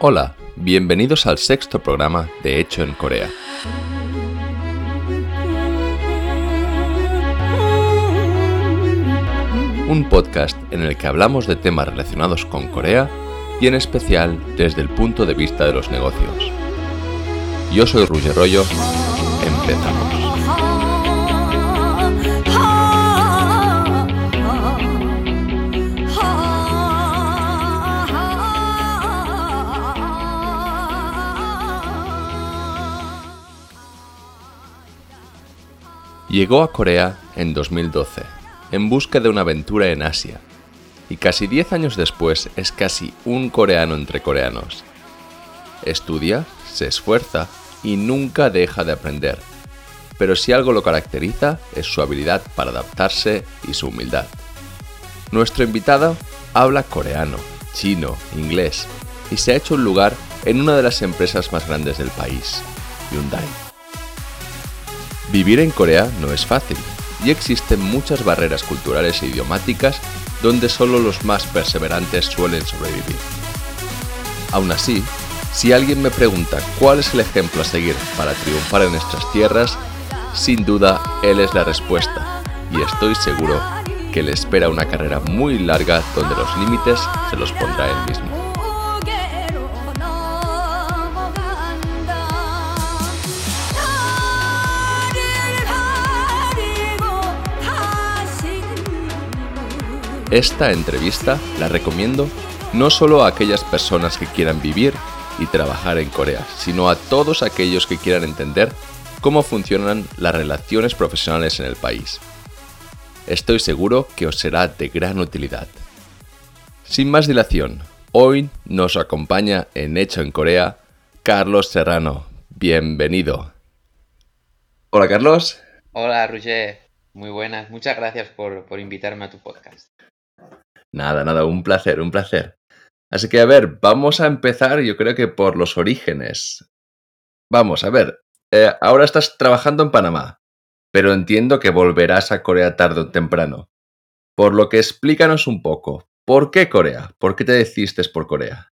Hola, bienvenidos al sexto programa de Hecho en Corea. Un podcast en el que hablamos de temas relacionados con Corea y en especial desde el punto de vista de los negocios. Yo soy Ruger Rollo, empezamos. Llegó a Corea en 2012, en busca de una aventura en Asia, y casi 10 años después es casi un coreano entre coreanos. Estudia, se esfuerza y nunca deja de aprender, pero si algo lo caracteriza es su habilidad para adaptarse y su humildad. Nuestro invitado habla coreano, chino, inglés y se ha hecho un lugar en una de las empresas más grandes del país, Hyundai. Vivir en Corea no es fácil y existen muchas barreras culturales e idiomáticas donde solo los más perseverantes suelen sobrevivir. Aún así, si alguien me pregunta cuál es el ejemplo a seguir para triunfar en nuestras tierras, sin duda él es la respuesta y estoy seguro que le espera una carrera muy larga donde los límites se los pondrá él mismo. Esta entrevista la recomiendo no solo a aquellas personas que quieran vivir y trabajar en Corea, sino a todos aquellos que quieran entender cómo funcionan las relaciones profesionales en el país. Estoy seguro que os será de gran utilidad. Sin más dilación, hoy nos acompaña en Hecho en Corea Carlos Serrano. Bienvenido. Hola Carlos. Hola Roger, muy buenas. Muchas gracias por, por invitarme a tu podcast. Nada, nada, un placer, un placer. Así que a ver, vamos a empezar yo creo que por los orígenes. Vamos, a ver, eh, ahora estás trabajando en Panamá, pero entiendo que volverás a Corea tarde o temprano. Por lo que explícanos un poco, ¿por qué Corea? ¿Por qué te decidiste por Corea?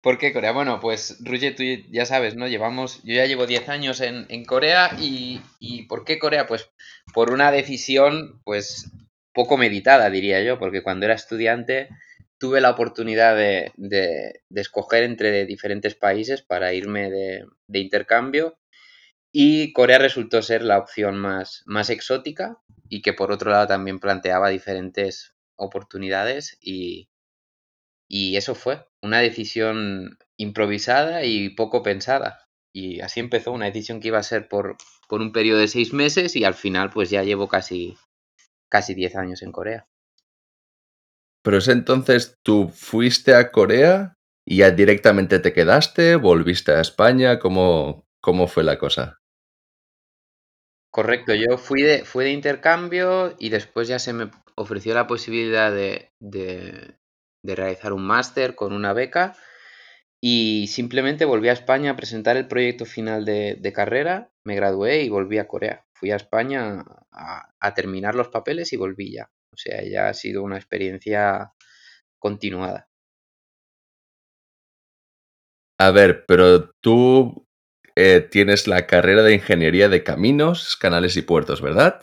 ¿Por qué Corea? Bueno, pues Ruye, tú ya sabes, ¿no? Llevamos, yo ya llevo 10 años en, en Corea y, y, ¿por qué Corea? Pues por una decisión, pues poco meditada, diría yo, porque cuando era estudiante tuve la oportunidad de, escoger entre diferentes países para irme de, intercambio y Corea resultó ser la opción más, más exótica y que por otro lado también planteaba diferentes oportunidades y, y eso fue una decisión improvisada y poco pensada. Y así empezó una decisión que iba a ser por, por un periodo de seis meses y al final pues ya llevo casi, casi 10 años en Corea. Pero es entonces tú fuiste a Corea y ya directamente te quedaste, volviste a España, ¿cómo, cómo fue la cosa? Correcto, yo fui de, fui de intercambio y después ya se me ofreció la posibilidad de, de, realizar un máster con una beca y simplemente volví a España a presentar el proyecto final de, de carrera, me gradué y volví a Corea fui a España a, terminar los papeles y volví ya. O sea, ya ha sido una experiencia continuada. A ver, pero tú eh, tienes la carrera de ingeniería de caminos, canales y puertos, ¿verdad?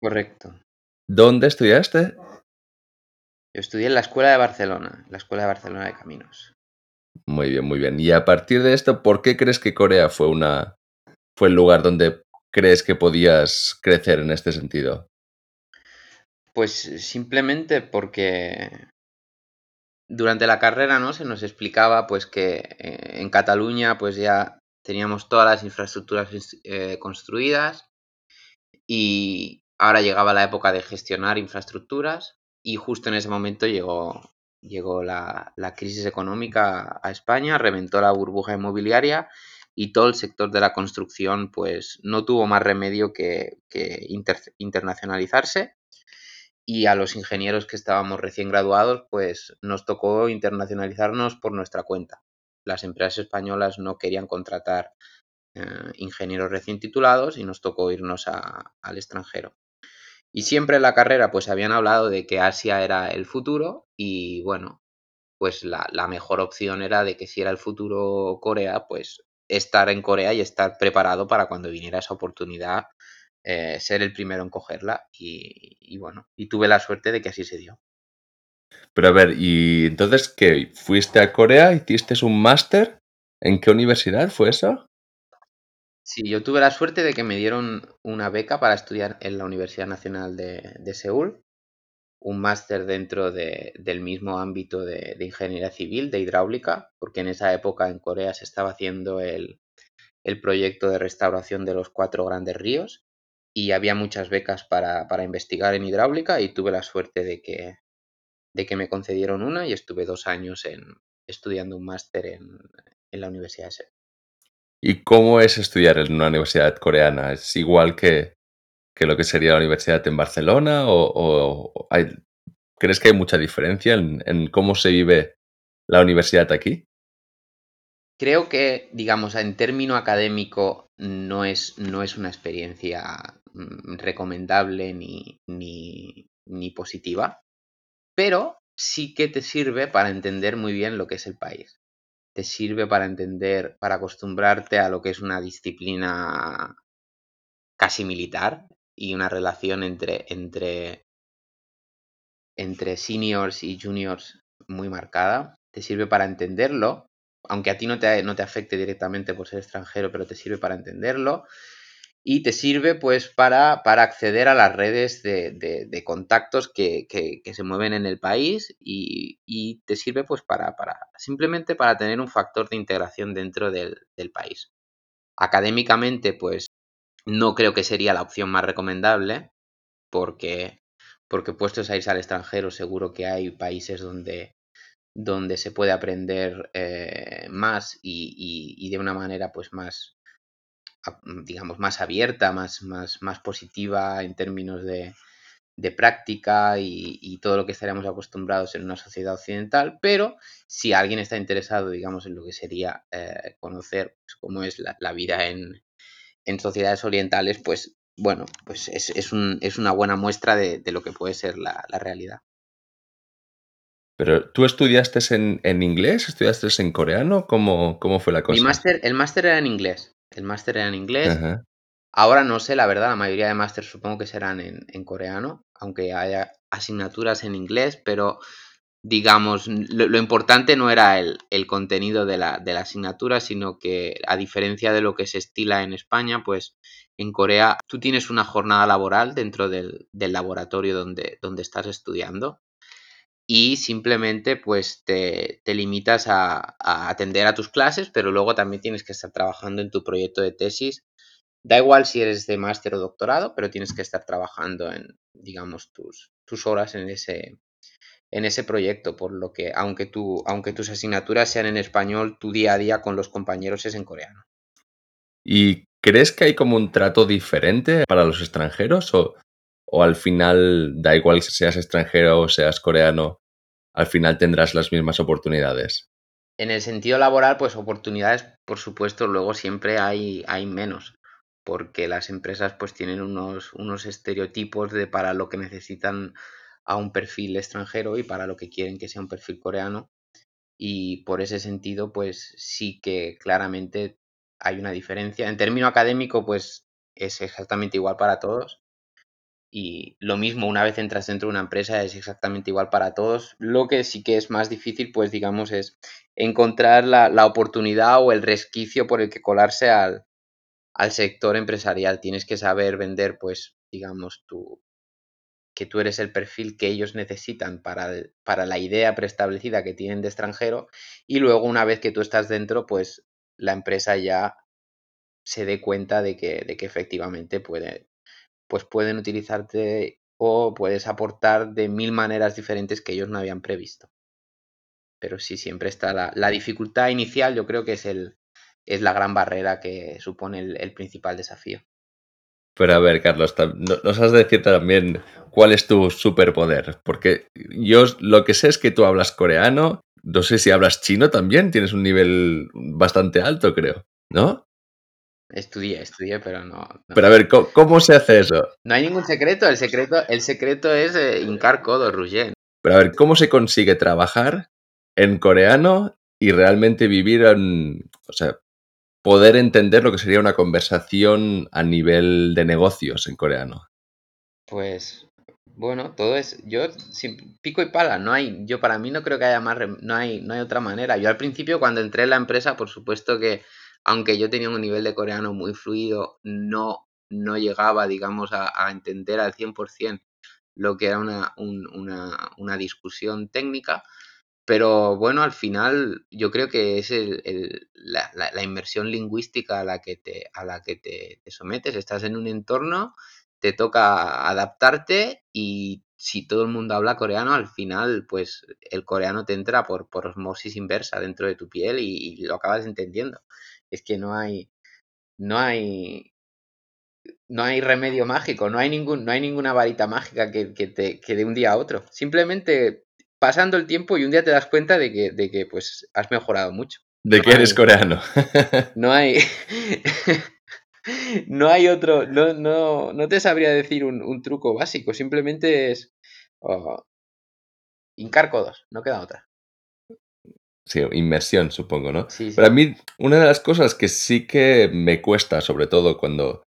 Correcto. ¿Dónde estudiaste? Yo estudié en la Escuela de Barcelona, la Escuela de Barcelona de Caminos. Muy bien, muy bien. Y a partir de esto, ¿por qué crees que Corea fue una fue el lugar donde crees que podías crecer en este sentido? Pues simplemente porque durante la carrera ¿no? se nos explicaba pues que eh, en Cataluña pues ya teníamos todas las infraestructuras eh, construidas y ahora llegaba la época de gestionar infraestructuras y justo en ese momento llegó, llegó la, la crisis económica a España, reventó la burbuja inmobiliaria y todo el sector de la construcción pues no tuvo más remedio que, internacionalizarse y a los ingenieros que estábamos recién graduados pues nos tocó internacionalizarnos por nuestra cuenta. Las empresas españolas no querían contratar eh, ingenieros recién titulados y nos tocó irnos al extranjero. Y siempre en la carrera pues habían hablado de que Asia era el futuro y bueno, pues la, la mejor opción era de que si era el futuro Corea, pues estar en Corea y estar preparado para cuando viniera esa oportunidad eh, ser el primero en cogerla y, y, bueno, y tuve la suerte de que así se dio. Pero a ver, ¿y entonces qué? ¿Fuiste a Corea? ¿Hiciste un máster? ¿En qué universidad fue eso? Sí, yo tuve la suerte de que me dieron una beca para estudiar en la Universidad Nacional de, de Seúl, un máster dentro de, del mismo ámbito de, ingeniería civil, de hidráulica, porque en esa época en Corea se estaba haciendo el, el proyecto de restauración de los cuatro grandes ríos y había muchas becas para, para, investigar en hidráulica y tuve la suerte de que, de que me concedieron una y estuve dos años en, estudiando un máster en, en, la Universidad de Seúl. ¿Y cómo es estudiar en una universidad coreana? ¿Es igual que, que lo que sería la universidad en Barcelona? ¿O, crees que hay mucha diferencia en, en cómo se vive la universidad aquí? Creo que, digamos, en término académico no es, no es una experiencia mm, recomendable ni, ni, ni, positiva, pero sí que te sirve para entender muy bien lo que es el país. Te sirve para entender, para acostumbrarte a lo que es una disciplina casi militar y una relación entre, entre, entre seniors y juniors muy marcada. Te sirve para entenderlo, aunque a ti no te, no te afecte directamente por ser extranjero, pero te sirve para entenderlo y te sirve pues para, para acceder a las redes de, de, contactos que, que, que, se mueven en el país y, y te sirve pues para, para, simplemente para tener un factor de integración dentro del, del, país. Académicamente pues no creo que sería la opción más recomendable porque, porque puestos a irse al extranjero seguro que hay países donde, donde se puede aprender eh, más y, y, de una manera pues más digamos, más abierta, más, más, más positiva en términos de, de práctica y, y, todo lo que estaríamos acostumbrados en una sociedad occidental, pero si alguien está interesado, digamos, en lo que sería eh, conocer pues, cómo es la, la vida en, en, sociedades orientales, pues bueno, pues es, es, un, es una buena muestra de, de, lo que puede ser la, la realidad. Pero tú estudiaste en, en, inglés, estudiaste en coreano, ¿cómo, cómo fue la cosa? Mi máster, el máster era en inglés. El máster era en inglés. Ahora no sé, la verdad, la mayoría de másteres supongo que serán en, en, coreano, aunque haya asignaturas en inglés, pero digamos, lo, importante no era el, el contenido de la, de la, asignatura, sino que a diferencia de lo que se estila en España, pues en Corea tú tienes una jornada laboral dentro del, del laboratorio donde, donde estás estudiando y simplemente pues te, te limitas a, a, atender a tus clases, pero luego también tienes que estar trabajando en tu proyecto de tesis. Da igual si eres de máster o doctorado, pero tienes que estar trabajando en, digamos, tus, tus horas en ese, en ese proyecto, por lo que aunque, tu, aunque tus asignaturas sean en español, tu día a día con los compañeros es en coreano. ¿Y crees que hay como un trato diferente para los extranjeros o, o al final da igual si seas extranjero o seas coreano, al final tendrás las mismas oportunidades. En el sentido laboral, pues oportunidades, por supuesto, luego siempre hay, hay menos, porque las empresas pues tienen unos, unos estereotipos de para lo que necesitan a un perfil extranjero y para lo que quieren que sea un perfil coreano. Y por ese sentido, pues sí que claramente hay una diferencia. En término académico, pues es exactamente igual para todos y lo mismo, una vez entras dentro de una empresa es exactamente igual para todos. Lo que sí que es más difícil, pues digamos, es encontrar la, la oportunidad o el resquicio por el que colarse al, al, sector empresarial. Tienes que saber vender, pues, digamos, tu, que tú eres el perfil que ellos necesitan para, para la idea preestablecida que tienen de extranjero y luego una vez que tú estás dentro, pues la empresa ya se dé cuenta de que, de que efectivamente puede, pues pueden utilizarte o puedes aportar de mil maneras diferentes que ellos no habían previsto. Pero sí, siempre está la, la dificultad inicial, yo creo que es, el, es la gran barrera que supone el, el principal desafío. Pero a ver, Carlos, nos has de decir también cuál es tu superpoder, porque yo lo que sé es que tú hablas coreano, no sé si hablas chino también, tienes un nivel bastante alto, creo, ¿no? Estudié, estudié, pero no, no. Pero a ver, ¿cómo, ¿cómo, se hace eso? No hay ningún secreto, el secreto, el secreto es eh, hincar codo, Ruggen. Pero a ver, ¿cómo se consigue trabajar en coreano y realmente vivir en, o sea, poder entender lo que sería una conversación a nivel de negocios en coreano. Pues bueno, todo es yo sin pico y pala, no hay yo para mí no creo que haya más no hay no hay otra manera. Yo al principio cuando entré en la empresa, por supuesto que aunque yo tenía un nivel de coreano muy fluido, no no llegaba, digamos, a, entender al 100% lo que era una, una, una discusión técnica, pero bueno, al final yo creo que es el, la, la, inmersión lingüística a la que, te, a la que te, sometes. Estás en un entorno, te toca adaptarte y si todo el mundo habla coreano, al final pues el coreano te entra por, por osmosis inversa dentro de tu piel y, lo acabas entendiendo. Es que no hay, no hay, no hay remedio mágico, no hay, ningún, no hay ninguna varita mágica que, que, te, que de un día a otro. Simplemente pasando el tiempo y un día te das cuenta de que, de que pues has mejorado mucho. De que eres coreano. no hay. no hay otro. No, no, no te sabría decir un, truco básico. Simplemente es. Oh, hincar codos, no queda otra. Sí, inmersión, supongo, ¿no? Sí, Pero a mí, una de las cosas que sí que me cuesta, sobre todo cuando,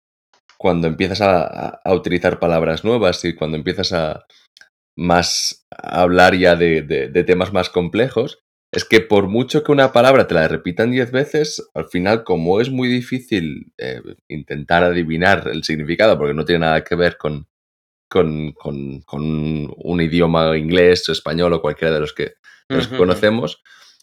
cuando empiezas a utilizar palabras nuevas y cuando empiezas a, más hablar ya de, de, temas más complejos, es que por mucho que una palabra te la repitan diez veces, al final, como es muy difícil eh, intentar adivinar el significado, porque no tiene nada que ver con, con, con, un idioma inglés, o español o cualquiera de los que, los conocemos,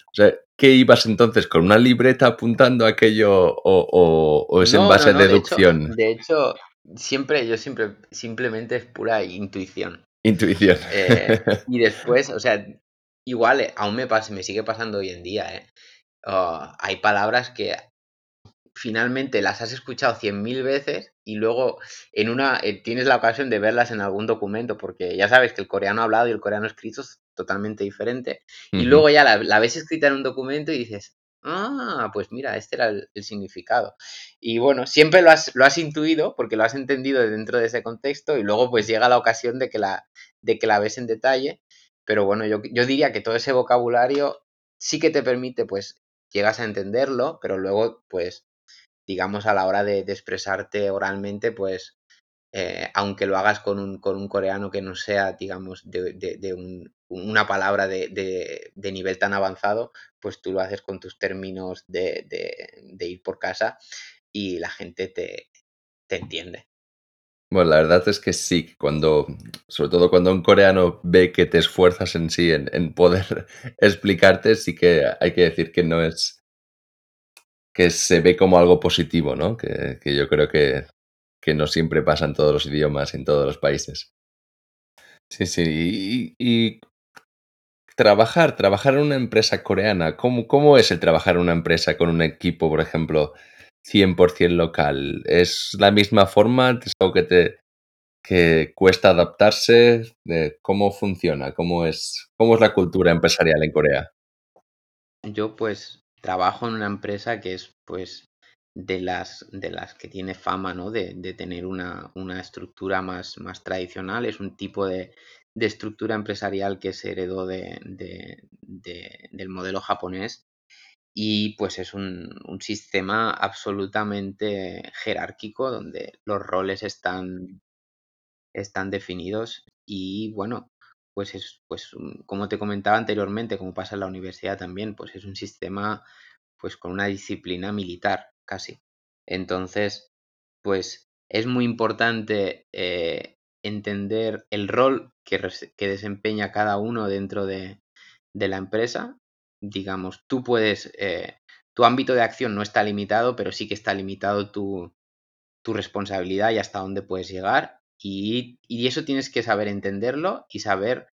o sea, ¿qué ibas entonces con una libreta apuntando aquello o, o, es en base a deducción? De hecho, siempre, yo siempre, simplemente es pura intuición. Intuición. Eh, y después, o sea, igual, eh, aún me pasa, me sigue pasando hoy en día, ¿eh? Oh, hay palabras que finalmente las has escuchado cien mil veces y luego en una eh, tienes la ocasión de verlas en algún documento, porque ya sabes que el coreano hablado y el coreano escrito es totalmente diferente. Y luego ya la, la, ves escrita en un documento y dices, ah, pues mira, este era el, significado. Y bueno, siempre lo has, lo has intuido porque lo has entendido dentro de ese contexto y luego pues llega la ocasión de que la, de que la ves en detalle. Pero bueno, yo, yo diría que todo ese vocabulario sí que te permite, pues, llegas a entenderlo, pero luego, pues, digamos, a la hora de, expresarte oralmente, pues, eh, aunque lo hagas con un, con un, coreano que no sea, digamos, de, de, un, una palabra de, nivel tan avanzado, pues tú lo haces con tus términos de, ir por casa y la gente te, te, entiende. Bueno, la verdad es que sí, cuando, sobre todo cuando un coreano ve que te esfuerzas en sí, en, poder explicarte, sí que hay que decir que no es, que se ve como algo positivo, ¿no? Que, que yo creo que que no siempre pasa en todos los idiomas, en todos los países. Sí, sí. Y, trabajar, trabajar en una empresa coreana, ¿cómo, ¿cómo es el trabajar en una empresa con un equipo, por ejemplo, 100% local? ¿Es la misma forma? ¿Es algo que te que cuesta adaptarse? ¿Cómo funciona? ¿Cómo es, ¿Cómo es la cultura empresarial en Corea? Yo pues trabajo en una empresa que es pues de las, de las que tiene fama ¿no? de, de tener una, una, estructura más, más tradicional. Es un tipo de, de estructura empresarial que se heredó de, del modelo japonés y pues es un, un, sistema absolutamente jerárquico donde los roles están, están definidos y bueno, pues es pues como te comentaba anteriormente, como pasa en la universidad también, pues es un sistema pues con una disciplina militar casi. Entonces, pues es muy importante eh, entender el rol que, que, desempeña cada uno dentro de, de, la empresa. Digamos, tú puedes, eh, tu ámbito de acción no está limitado, pero sí que está limitado tu, tu responsabilidad y hasta dónde puedes llegar. Y, y, eso tienes que saber entenderlo y saber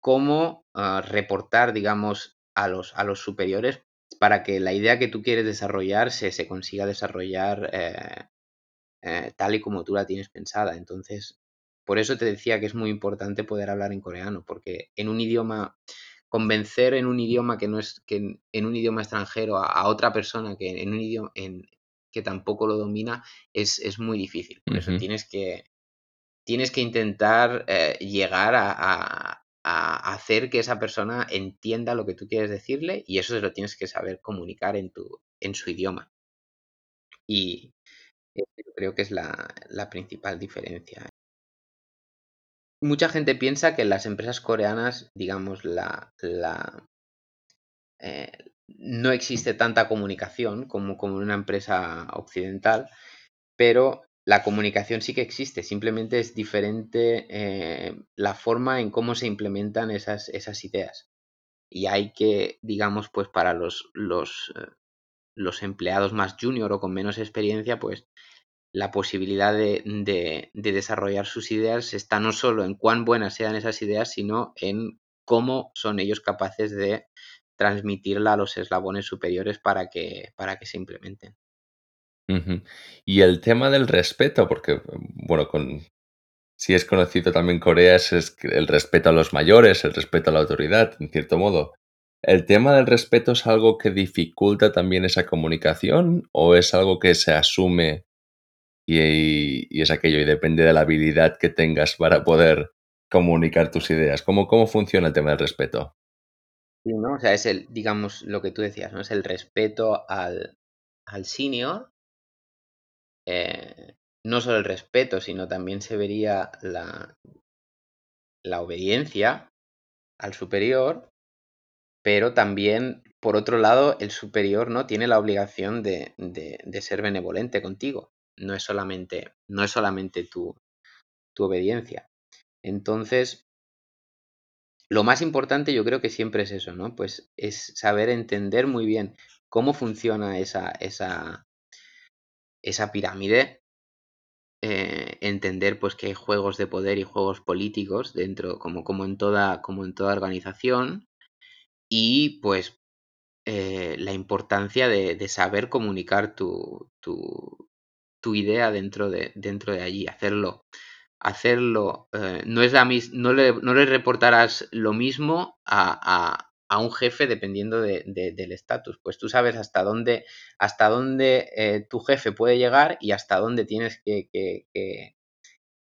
cómo uh, reportar, digamos, a los, a los superiores para que la idea que tú quieres desarrollar se, se consiga desarrollar eh, eh, tal y como tú la tienes pensada. Entonces, por eso te decía que es muy importante poder hablar en coreano, porque en un idioma, convencer en un idioma que no es, que en, un idioma extranjero a, otra persona que en un idioma en, que tampoco lo domina es, es muy difícil. Por eso tienes que, tienes que intentar eh, llegar a, hacer que esa persona entienda lo que tú quieres decirle y eso se lo tienes que saber comunicar en, tu, en su idioma. Y creo que es la, principal diferencia. Mucha gente piensa que las empresas coreanas, digamos, la, la eh, no existe tanta comunicación como, como en una empresa occidental, pero la comunicación sí que existe, simplemente es diferente eh, la forma en cómo se implementan esas, esas ideas. Y hay que, digamos, pues para los, los, eh, los empleados más junior o con menos experiencia, pues la posibilidad de, de, desarrollar sus ideas está no solo en cuán buenas sean esas ideas, sino en cómo son ellos capaces de transmitirla a los eslabones superiores para que, para que se implementen. Y el tema del respeto, porque, bueno, con, si es conocido también Corea, es el respeto a los mayores, el respeto a la autoridad, en cierto modo. ¿El tema del respeto es algo que dificulta también esa comunicación o es algo que se asume y, es aquello y depende de la habilidad que tengas para poder comunicar tus ideas? ¿Cómo, cómo funciona el tema del respeto? Sí, ¿no? O sea, es el, digamos, lo que tú decías, ¿no? Es el respeto al, al senior eh, no solo el respeto, sino también se vería la, la obediencia al superior, pero también, por otro lado, el superior no tiene la obligación de, de, ser benevolente contigo. No es solamente, no es solamente tu, tu obediencia. Entonces, lo más importante yo creo que siempre es eso, ¿no? Pues es saber entender muy bien cómo funciona esa, esa, esa pirámide, eh, entender pues que hay juegos de poder y juegos políticos dentro, como, como, en, toda, como en toda organización, y pues eh, la importancia de, saber comunicar tu, tu, tu, idea dentro de, dentro de allí, hacerlo. Hacerlo, eh, no es la no le, no le reportarás lo mismo a, a un jefe dependiendo de, del estatus. Pues tú sabes hasta dónde, hasta dónde eh, tu jefe puede llegar y hasta dónde tienes que, que,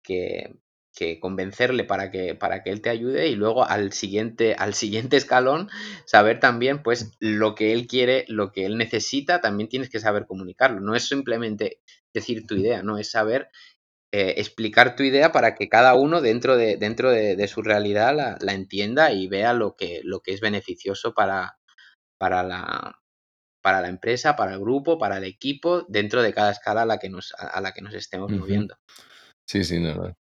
que, que, convencerle para que, para que él te ayude y luego al siguiente, al siguiente escalón saber también pues lo que él quiere, lo que él necesita, también tienes que saber comunicarlo. No es simplemente decir tu idea, no es saber eh, explicar tu idea para que cada uno dentro de, dentro de, su realidad la, entienda y vea lo que, lo que es beneficioso para, para, la, para la empresa, para el grupo, para el equipo, dentro de cada escala a la que nos, a la que nos estemos moviendo. Sí, sí, no,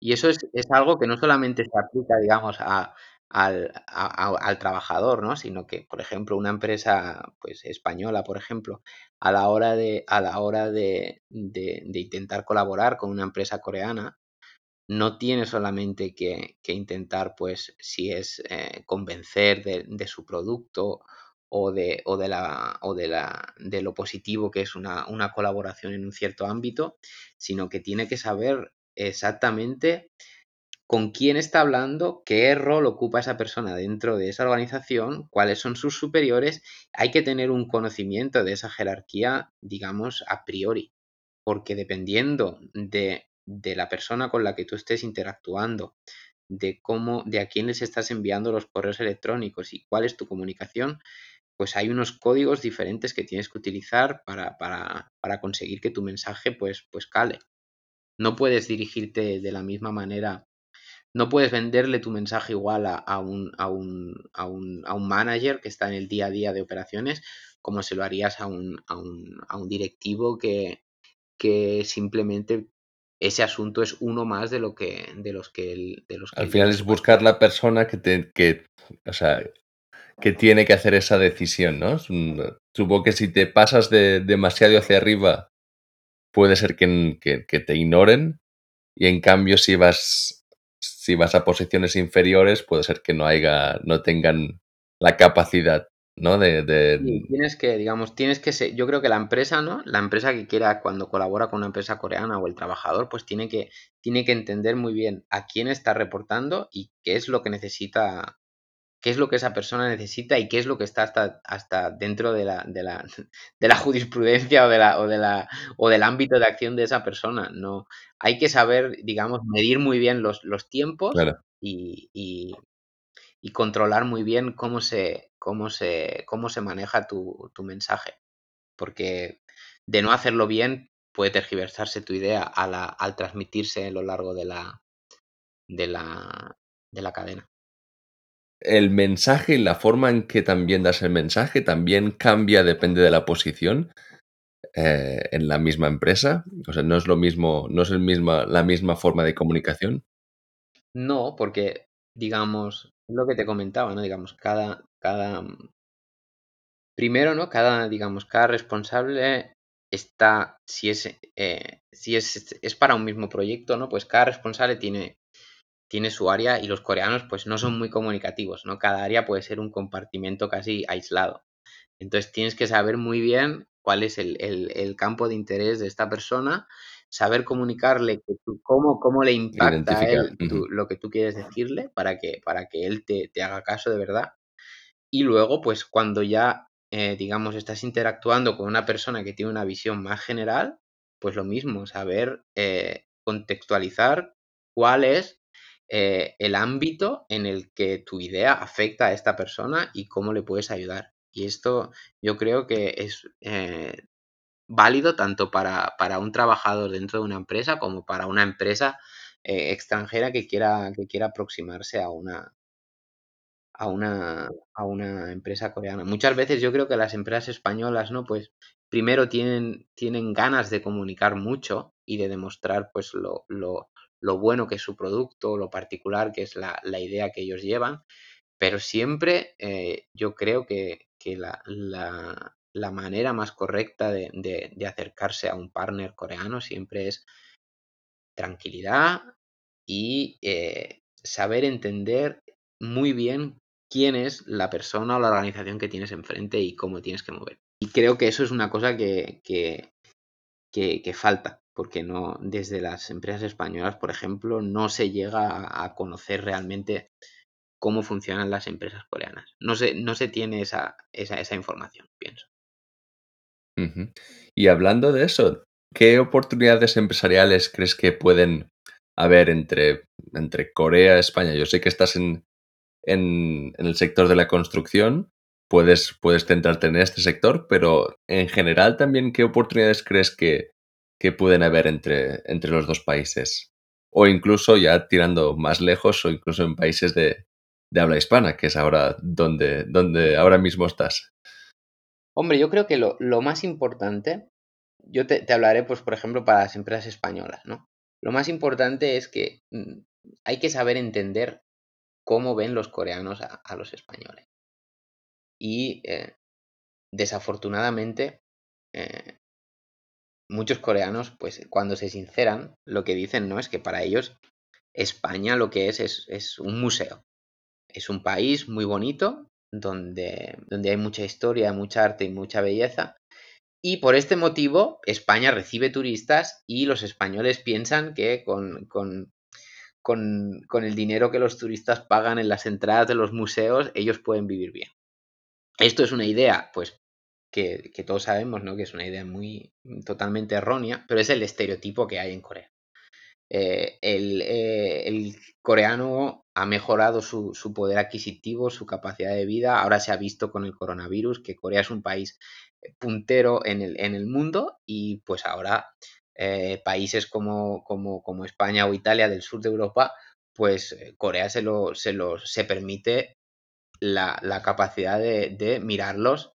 Y eso es, es, algo que no solamente se aplica, digamos, a, al, al, trabajador, ¿no? Sino que, por ejemplo, una empresa pues, española, por ejemplo, a la hora de, a la hora de, de, intentar colaborar con una empresa coreana, no tiene solamente que, que intentar, pues, si es eh, convencer de, de, su producto o de, o de, la, o de, la, de lo positivo que es una, una colaboración en un cierto ámbito, sino que tiene que saber exactamente con quién está hablando, qué rol ocupa esa persona dentro de esa organización, cuáles son sus superiores. Hay que tener un conocimiento de esa jerarquía, digamos, a priori, porque dependiendo de, de la persona con la que tú estés interactuando, de cómo, de a quiénes estás enviando los correos electrónicos y cuál es tu comunicación, pues hay unos códigos diferentes que tienes que utilizar para, para, para conseguir que tu mensaje pues, pues cale. No puedes dirigirte de la misma manera no puedes venderle tu mensaje igual a, un, a, un, a, un, a, un, manager que está en el día a día de operaciones como se lo harías a un, a un, a un directivo que, que simplemente ese asunto es uno más de lo que de los que de los al final es buscar la persona que te que o sea que tiene que hacer esa decisión no supongo que si te pasas de demasiado hacia arriba puede ser que, que, que te ignoren y en cambio si vas si vas a posiciones inferiores, puede ser que no haya, no tengan la capacidad, ¿no? De, tienes que, digamos, tienes que ser, yo creo que la empresa, ¿no? La empresa que quiera, cuando colabora con una empresa coreana o el trabajador, pues tiene que, tiene que entender muy bien a quién está reportando y qué es lo que necesita qué es lo que esa persona necesita y qué es lo que está hasta, hasta dentro de la, de, la, de la jurisprudencia o, de la, o, de la, o del ámbito de acción de esa persona. No, hay que saber, digamos, medir muy bien los, los tiempos y, y controlar muy bien cómo se, cómo se, cómo se maneja tu, tu mensaje. Porque de no hacerlo bien puede tergiversarse tu idea al, al transmitirse a lo largo de la, de la, de la cadena. El mensaje y la forma en que también das el mensaje también cambia, depende de la posición eh, en la misma empresa. O sea, no es lo mismo, no es el misma, la misma forma de comunicación. No, porque, digamos, lo que te comentaba, ¿no? Digamos, cada, cada, primero, ¿no? Cada, digamos, cada responsable está, si es, eh, si es, es para un mismo proyecto, ¿no? Pues cada responsable tiene, tiene su área y los coreanos pues no son muy comunicativos, ¿no? Cada área puede ser un compartimento casi aislado. Entonces tienes que saber muy bien cuál es el, el, campo de interés de esta persona, saber comunicarle que cómo, cómo le impacta a él lo que tú quieres decirle para que, para que él te, te, haga caso de verdad. Y luego, pues cuando ya, eh, digamos, estás interactuando con una persona que tiene una visión más general, pues lo mismo, saber eh, contextualizar cuál es eh, el ámbito en el que tu idea afecta a esta persona y cómo le puedes ayudar. Y esto yo creo que es eh, válido tanto para, para, un trabajador dentro de una empresa como para una empresa eh, extranjera que quiera, que quiera aproximarse a una, a una, a una empresa coreana. Muchas veces yo creo que las empresas españolas, ¿no? Pues primero tienen, tienen ganas de comunicar mucho y de demostrar pues lo, lo, lo bueno que es su producto, lo particular que es la, idea que ellos llevan, pero siempre eh, yo creo que, la, manera más correcta de, acercarse a un partner coreano siempre es tranquilidad y eh, saber entender muy bien quién es la persona o la organización que tienes enfrente y cómo tienes que mover. Y creo que eso es una cosa que, que falta porque no, desde las empresas españolas, por ejemplo, no se llega a, conocer realmente cómo funcionan las empresas coreanas. No se, no se tiene esa, esa, información, pienso. Y hablando de eso, ¿qué oportunidades empresariales crees que pueden haber entre, entre Corea y España? Yo sé que estás en, en, en el sector de la construcción, puedes, puedes centrarte en este sector, pero en general también, ¿qué oportunidades crees que, que pueden haber entre, entre los dos países. O incluso ya tirando más lejos o incluso en países de, habla hispana, que es ahora donde, donde ahora mismo estás. Hombre, yo creo que lo, más importante, yo te, hablaré, pues, por ejemplo, para las empresas españolas, ¿no? Lo más importante es que mm, hay que saber entender cómo ven los coreanos a, los españoles. Y eh, desafortunadamente, eh, muchos coreanos, pues cuando se sinceran, lo que dicen, ¿no? Es que para ellos España lo que es es, un museo. Es un país muy bonito, donde, donde hay mucha historia, mucha arte y mucha belleza. Y por este motivo, España recibe turistas y los españoles piensan que con, con, con, con el dinero que los turistas pagan en las entradas de los museos, ellos pueden vivir bien. Esto es una idea, pues, que, todos sabemos, ¿no? Que es una idea muy totalmente errónea, pero es el estereotipo que hay en Corea. Eh, eh, el, coreano ha mejorado su, poder adquisitivo, su capacidad de vida. Ahora se ha visto con el coronavirus que Corea es un país puntero en el, mundo y pues ahora eh, países como, como, como, España o Italia del sur de Europa, pues Corea se, lo, se, lo, se permite la, la capacidad de, de mirarlos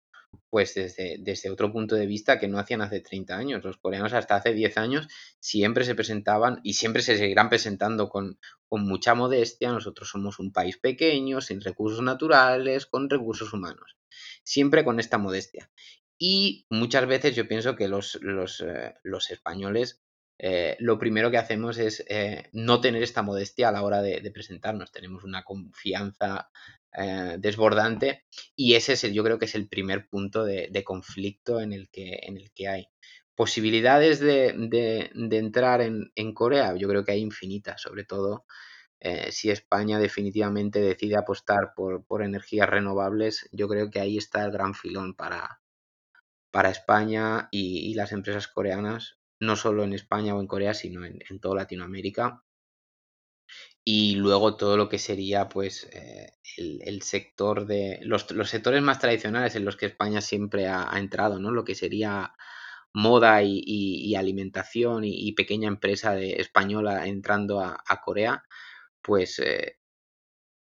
pues desde, desde, otro punto de vista que no hacían hace 30 años. Los coreanos hasta hace 10 años siempre se presentaban y siempre se seguirán presentando con, con mucha modestia. Nosotros somos un país pequeño, sin recursos naturales, con recursos humanos. Siempre con esta modestia. Y muchas veces yo pienso que los, los, eh, los españoles eh, lo primero que hacemos es eh, no tener esta modestia a la hora de, presentarnos. Tenemos una confianza eh, desbordante y ese es el, yo creo que es el primer punto de, conflicto en el, que, en el que hay. Posibilidades de, entrar en, Corea, yo creo que hay infinitas, sobre todo si España definitivamente decide apostar por, energías renovables, yo creo que ahí está el gran filón para, para España y las empresas coreanas no solo en España o en Corea, sino en, toda Latinoamérica. Y luego todo lo que sería pues eh, el, sector de los, sectores más tradicionales en los que España siempre ha, entrado, ¿no? Lo que sería moda y, alimentación y, pequeña empresa de, española entrando a, Corea, pues eh,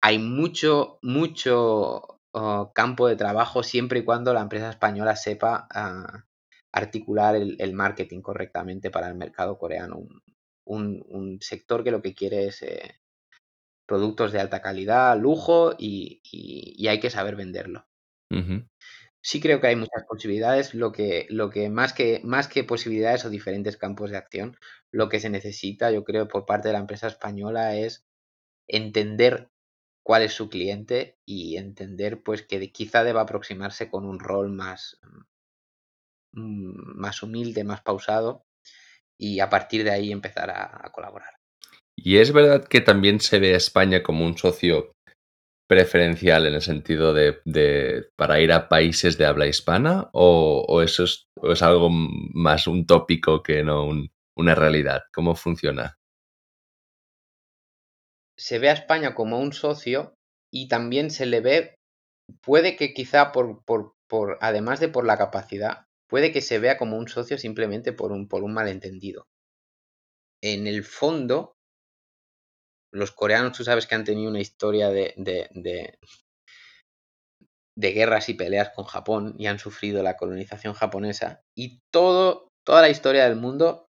hay mucho, mucho oh, campo de trabajo siempre y cuando la empresa española sepa ah, articular el, marketing correctamente para el mercado coreano. Un, sector que lo que quiere es eh, productos de alta calidad, lujo y, hay que saber venderlo. Sí creo que hay muchas posibilidades, lo que, lo que, más que más que posibilidades o diferentes campos de acción, lo que se necesita, yo creo, por parte de la empresa española es entender cuál es su cliente y entender pues que quizá deba aproximarse con un rol más, mm, más humilde, más pausado y a partir de ahí empezar a colaborar. ¿Y es verdad que también se ve a España como un socio preferencial en el sentido de, para ir a países de habla hispana o, eso es, algo más un tópico que no una realidad? ¿Cómo funciona? Se ve a España como un socio y también se le ve, puede que quizá por, por, por además de por la capacidad, puede que se vea como un socio simplemente por un, por un malentendido. En el fondo, los coreanos, tú sabes que han tenido una historia de, de, guerras y peleas con Japón y han sufrido la colonización japonesa. Y todo, toda la historia del mundo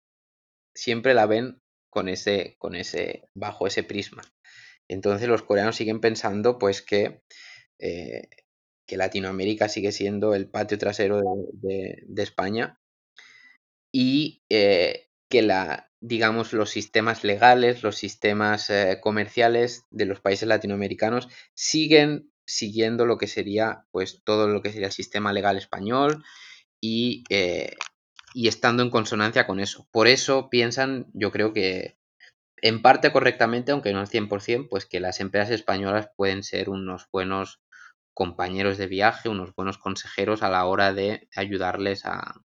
siempre la ven con ese, con ese, bajo ese prisma. Entonces los coreanos siguen pensando pues que, eh, que Latinoamérica sigue siendo el patio trasero de, de, España y eh, que la, digamos, los sistemas legales, los sistemas eh, comerciales de los países latinoamericanos siguen siguiendo lo que sería, pues, todo lo que sería el sistema legal español y, eh, y estando en consonancia con eso. Por eso piensan, yo creo que en parte correctamente, aunque no al 100%, pues que las empresas españolas pueden ser unos buenos compañeros de viaje, unos buenos consejeros a la hora de ayudarles a,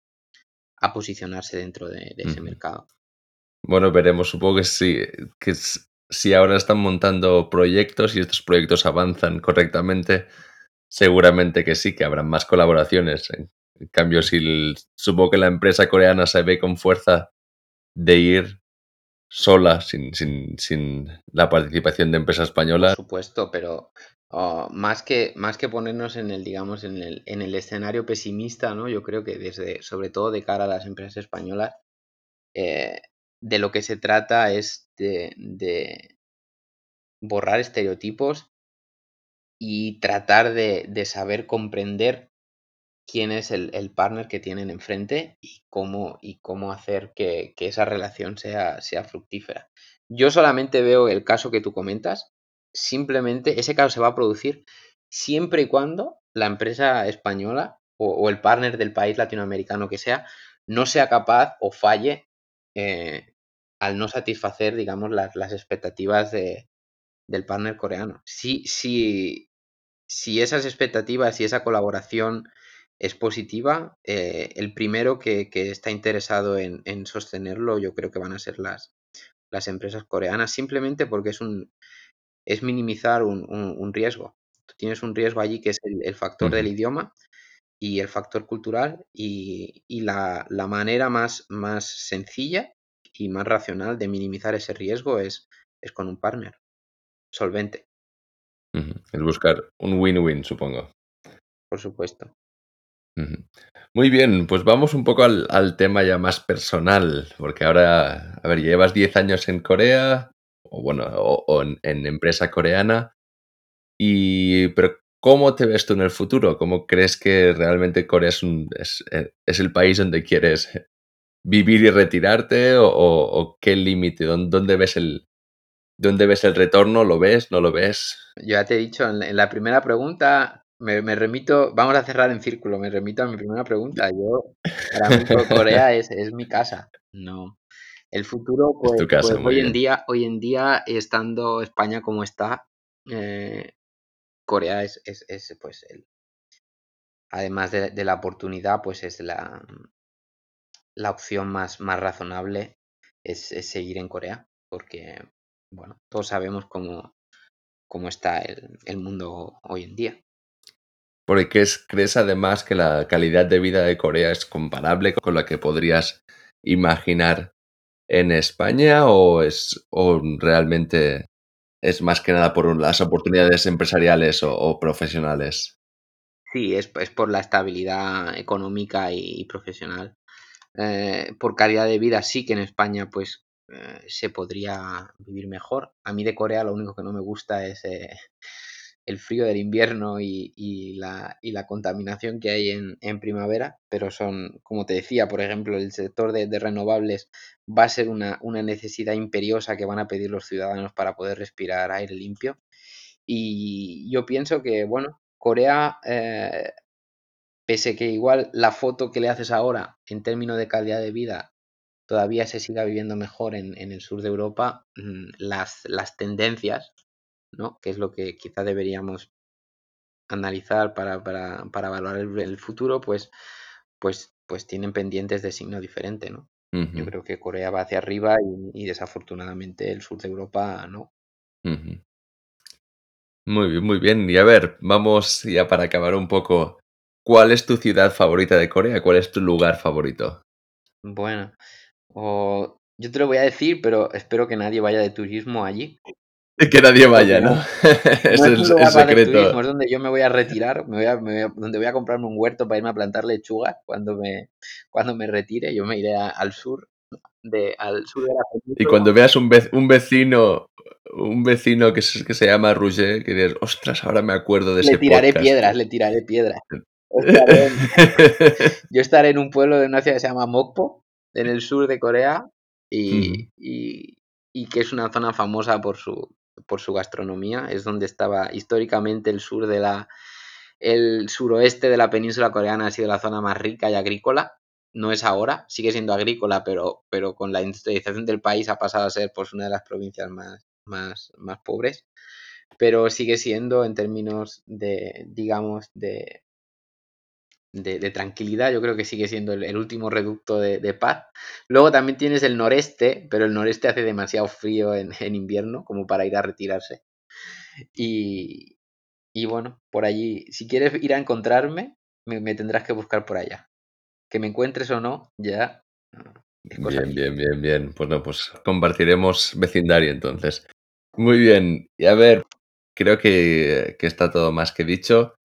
a posicionarse dentro de, ese mercado. Bueno, veremos, supongo que sí, que si ahora están montando proyectos y estos proyectos avanzan correctamente, seguramente que sí, que habrán más colaboraciones. En cambio, si supongo que la empresa coreana se ve con fuerza de ir sola, sin, sin, sin la participación de empresa española. Por supuesto, pero oh, más, que, más que ponernos en el, digamos, en el, en el escenario pesimista, ¿no? Yo creo que desde, sobre todo de cara a las empresas españolas, eh, de lo que se trata es de, borrar estereotipos y tratar de, saber comprender quién es el, partner que tienen enfrente y cómo, y cómo hacer que, esa relación sea, sea fructífera. Yo solamente veo el caso que tú comentas, simplemente ese caso se va a producir siempre y cuando la empresa española o, el partner del país latinoamericano que sea no sea capaz o falle eh, al no satisfacer, digamos, las, las expectativas de, del partner coreano. Si, si, si esas expectativas y esa colaboración es positiva, eh, el primero que, está interesado en, sostenerlo yo creo que van a ser las, las empresas coreanas, simplemente porque es un es minimizar un, riesgo. Tú tienes un riesgo allí que es el, factor del idioma y el factor cultural y, la, la, manera más, más sencilla y más racional de minimizar ese riesgo es, es con un partner solvente. Es buscar un win-win, supongo. Por supuesto. Muy bien, pues vamos un poco al, tema ya más personal, porque ahora, a ver, llevas 10 años en Corea, o bueno, o, en, empresa coreana, y, pero ¿cómo te ves tú en el futuro? ¿Cómo crees que realmente Corea es, un, es, es el país donde quieres vivir y retirarte o, qué límite? ¿Dónde, ves el, ¿Dónde ves el retorno? ¿Lo ves? ¿No lo ves? Yo ya te he dicho, en la primera pregunta me, remito, vamos a cerrar en círculo, me remito a mi primera pregunta. Yo, para mí Corea es, es mi casa. No. El futuro, pues, pues hoy en día, hoy en día, estando España como está, eh, Corea es, es, es, pues el, además de, de, la oportunidad, pues es la, la opción más, más razonable es, seguir en Corea, porque bueno, todos sabemos cómo, cómo está el, el mundo hoy en día. Porque crees, crees además que la calidad de vida de Corea es comparable con la que podrías imaginar en España o es o realmente es más que nada por las oportunidades empresariales o, profesionales. Sí, es, es, por la estabilidad económica y, y profesional. Eh, por calidad de vida sí que en España pues eh, se podría vivir mejor. A mí de Corea lo único que no me gusta es eh, el frío del invierno y, la, contaminación que hay en, primavera, pero son, como te decía, por ejemplo, el sector de, renovables va a ser una, necesidad imperiosa que van a pedir los ciudadanos para poder respirar aire limpio. Y yo pienso que, bueno, Corea, eh, pese que igual la foto que le haces ahora en términos de calidad de vida todavía se siga viviendo mejor en, el sur de Europa, mm, las tendencias ¿no? Que es lo que quizá deberíamos analizar para, para, para valorar el, el, futuro, pues, pues, pues tienen pendientes de signo diferente, ¿no? Uh -huh. Yo creo que Corea va hacia arriba y, y, desafortunadamente el sur de Europa no. Uh -huh. Muy bien, muy bien. Y a ver, vamos ya para acabar un poco. ¿Cuál es tu ciudad favorita de Corea? ¿Cuál es tu lugar favorito? Bueno, o yo te lo voy a decir, pero espero que nadie vaya de turismo allí. Que nadie vaya, ¿no? es no el, es el secreto. Turismo, es donde yo me voy a retirar, me voy a, me voy a, donde voy a comprarme un huerto para irme a plantar lechugas cuando me, cuando me retire. Yo me iré a, al sur, de, al sur de la península. Y cuando veas un, ve, un vecino un vecino que se, que se llama Roger, que dices, ostras, ahora me acuerdo de le ese tiraré podcast. piedras, le tiraré piedras. Estaré en, yo estaré en un pueblo de una ciudad que se llama Mokpo, en el sur de Corea, y, mm. y, y que es una zona famosa por su, por su gastronomía, es donde estaba históricamente el sur de la el suroeste de la península coreana ha sido la zona más rica y agrícola, no es ahora, sigue siendo agrícola, pero, pero con la industrialización del país ha pasado a ser pues una de las provincias más, más, más pobres, pero sigue siendo en términos de, digamos, de, de, de, tranquilidad, yo creo que sigue siendo el, el último reducto de, de, paz. Luego también tienes el noreste, pero el noreste hace demasiado frío en, en invierno como para ir a retirarse. Y, y, bueno, por allí, si quieres ir a encontrarme, me, me, tendrás que buscar por allá. Que me encuentres o no, ya. Bien, bien, bien, bien. Pues no, pues compartiremos vecindario entonces. Muy bien. Y a ver, creo que, que está todo más que dicho.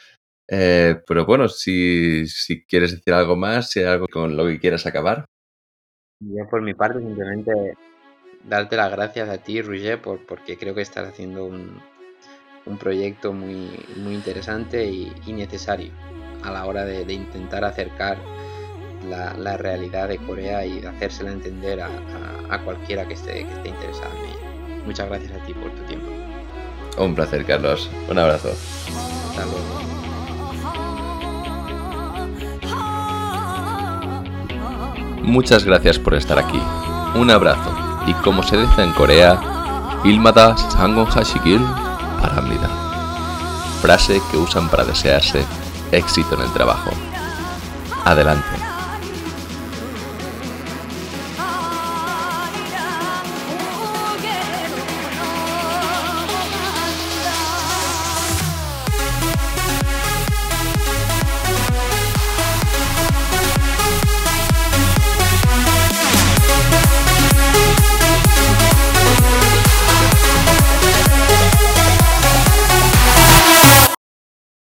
Eh, pero bueno, si, si, quieres decir algo más, si hay algo con lo que quieras acabar. Yo por mi parte simplemente darte las gracias a ti, Roger, por, porque creo que estás haciendo un, un proyecto muy, muy interesante y, y, necesario a la hora de, de intentar acercar la, la, realidad de Corea y de hacérsela entender a, a, a cualquiera que esté, que esté interesado en ella. Muchas gracias a ti por tu tiempo. Un placer, Carlos. Un abrazo. Hasta luego. Muchas gracias por estar aquí. Un abrazo. Y como se dice en Corea, Ilmada Sangon Hashigil Paramida. Frase que usan para desearse éxito en el trabajo. Adelante.